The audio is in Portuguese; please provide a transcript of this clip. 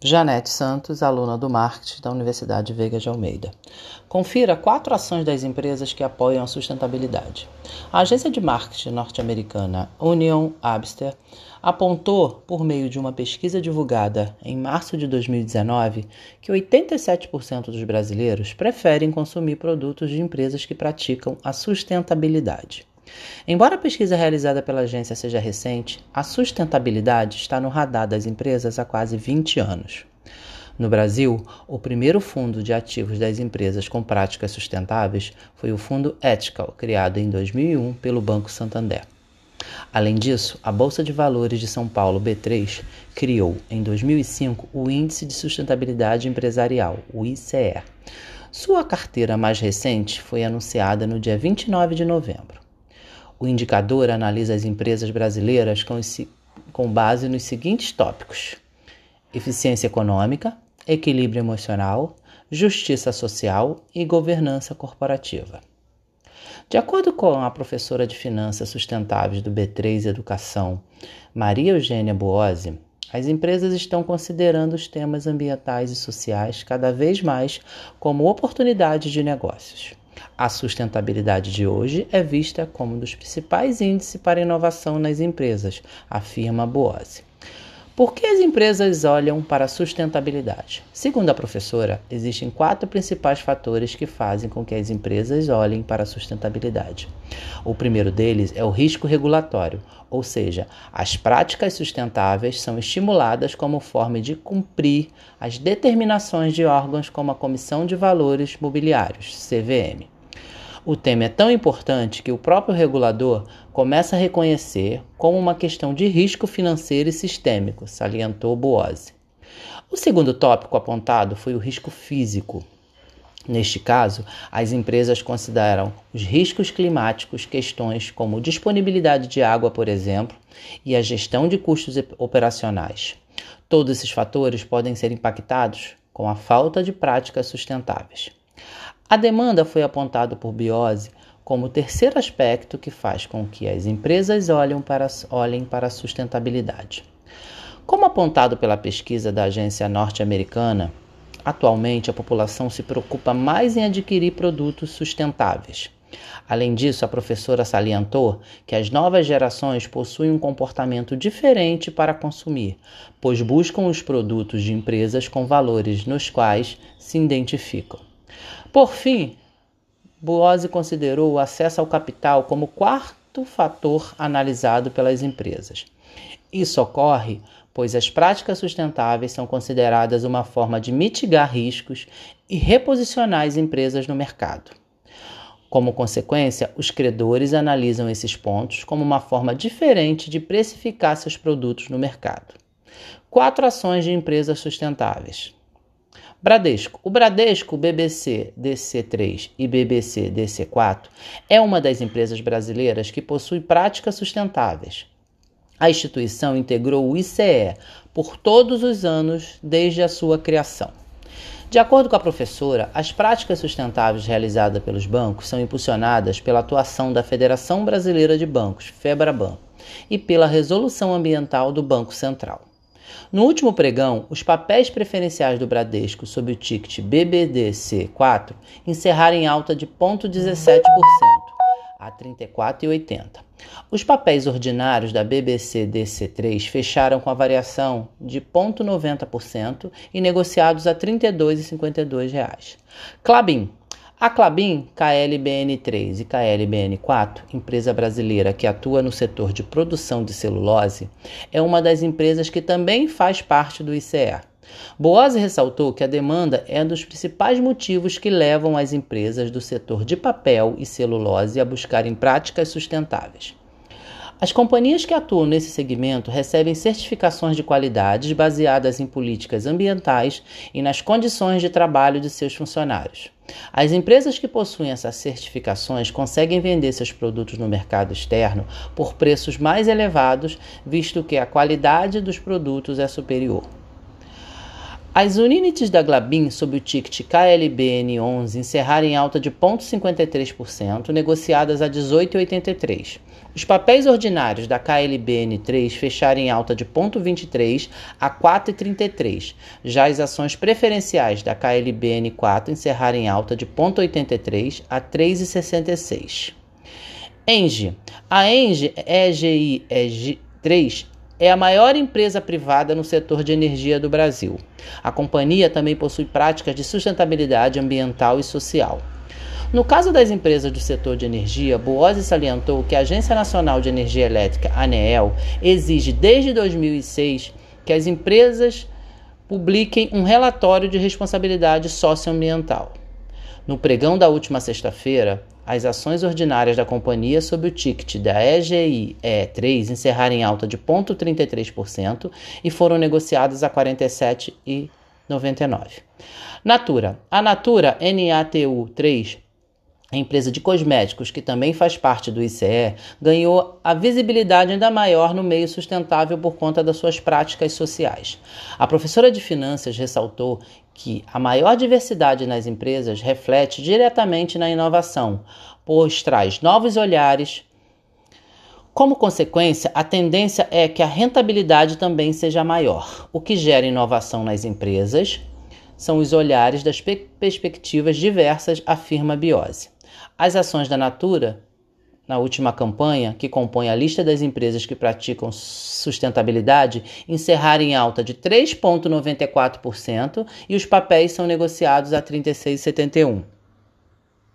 Janete Santos, aluna do marketing da Universidade Veiga de Almeida. Confira quatro ações das empresas que apoiam a sustentabilidade. A agência de marketing norte-americana Union Abster apontou, por meio de uma pesquisa divulgada em março de 2019, que 87% dos brasileiros preferem consumir produtos de empresas que praticam a sustentabilidade. Embora a pesquisa realizada pela agência seja recente, a sustentabilidade está no radar das empresas há quase 20 anos. No Brasil, o primeiro fundo de ativos das empresas com práticas sustentáveis foi o Fundo Ethical, criado em 2001 pelo Banco Santander. Além disso, a Bolsa de Valores de São Paulo B3 criou, em 2005, o Índice de Sustentabilidade Empresarial, o ICE. Sua carteira mais recente foi anunciada no dia 29 de novembro. O indicador analisa as empresas brasileiras com, esse, com base nos seguintes tópicos: eficiência econômica, equilíbrio emocional, justiça social e governança corporativa. De acordo com a professora de Finanças Sustentáveis do B3 Educação, Maria Eugênia Boose, as empresas estão considerando os temas ambientais e sociais cada vez mais como oportunidades de negócios. A sustentabilidade de hoje é vista como um dos principais índices para inovação nas empresas, afirma Boase. Por que as empresas olham para a sustentabilidade? Segundo a professora, existem quatro principais fatores que fazem com que as empresas olhem para a sustentabilidade. O primeiro deles é o risco regulatório, ou seja, as práticas sustentáveis são estimuladas como forma de cumprir as determinações de órgãos como a Comissão de Valores Mobiliários, CVM. O tema é tão importante que o próprio regulador começa a reconhecer como uma questão de risco financeiro e sistêmico, salientou Boase. O segundo tópico apontado foi o risco físico. Neste caso, as empresas consideram os riscos climáticos questões como disponibilidade de água, por exemplo, e a gestão de custos operacionais. Todos esses fatores podem ser impactados com a falta de práticas sustentáveis. A demanda foi apontada por Biose como o terceiro aspecto que faz com que as empresas olhem para, olhem para a sustentabilidade. Como apontado pela pesquisa da agência norte-americana, atualmente a população se preocupa mais em adquirir produtos sustentáveis. Além disso, a professora salientou que as novas gerações possuem um comportamento diferente para consumir, pois buscam os produtos de empresas com valores nos quais se identificam. Por fim, Boose considerou o acesso ao capital como quarto fator analisado pelas empresas. Isso ocorre pois as práticas sustentáveis são consideradas uma forma de mitigar riscos e reposicionar as empresas no mercado. Como consequência, os credores analisam esses pontos como uma forma diferente de precificar seus produtos no mercado. Quatro ações de empresas sustentáveis. Bradesco. O Bradesco BBC DC3 e BBC DC4 é uma das empresas brasileiras que possui práticas sustentáveis. A instituição integrou o ICE por todos os anos desde a sua criação. De acordo com a professora, as práticas sustentáveis realizadas pelos bancos são impulsionadas pela atuação da Federação Brasileira de Bancos, FEBRABAN, e pela Resolução Ambiental do Banco Central. No último pregão, os papéis preferenciais do Bradesco sob o ticket BBDC4 encerraram em alta de 0,17% a 34,80. Os papéis ordinários da BBCDC3 fecharam com a variação de 0,90% e negociados a R$ 32,52. Clabin a Clabin, KLBN3 e KLBN4, empresa brasileira que atua no setor de produção de celulose, é uma das empresas que também faz parte do ICE. Boase ressaltou que a demanda é um dos principais motivos que levam as empresas do setor de papel e celulose a buscarem práticas sustentáveis. As companhias que atuam nesse segmento recebem certificações de qualidade baseadas em políticas ambientais e nas condições de trabalho de seus funcionários. As empresas que possuem essas certificações conseguem vender seus produtos no mercado externo por preços mais elevados, visto que a qualidade dos produtos é superior. As unidades da Glabin sob o ticket KLBN11 encerraram em alta de 0,53%, negociadas a 18,83%. Os papéis ordinários da KLBN3 fecharam em alta de 0,23 a 4,33. Já as ações preferenciais da KLBN4 encerraram em alta de 0,83 a 3,66. Engie. A Engie EGI 3 é a maior empresa privada no setor de energia do Brasil. A companhia também possui práticas de sustentabilidade ambiental e social. No caso das empresas do setor de energia, Boose salientou que a Agência Nacional de Energia Elétrica, ANEEL, exige desde 2006 que as empresas publiquem um relatório de responsabilidade socioambiental. No pregão da última sexta-feira, as ações ordinárias da companhia sob o ticket da EGI E3 encerraram em alta de 0,33% e foram negociadas a 47,99. Natura. A Natura NATU 3 a empresa de cosméticos, que também faz parte do ICE, ganhou a visibilidade ainda maior no meio sustentável por conta das suas práticas sociais. A professora de finanças ressaltou que a maior diversidade nas empresas reflete diretamente na inovação, pois traz novos olhares. Como consequência, a tendência é que a rentabilidade também seja maior, o que gera inovação nas empresas. São os olhares das perspectivas diversas, afirma Biose. As ações da Natura, na última campanha, que compõe a lista das empresas que praticam sustentabilidade, encerraram em alta de 3,94% e os papéis são negociados a 36,71%.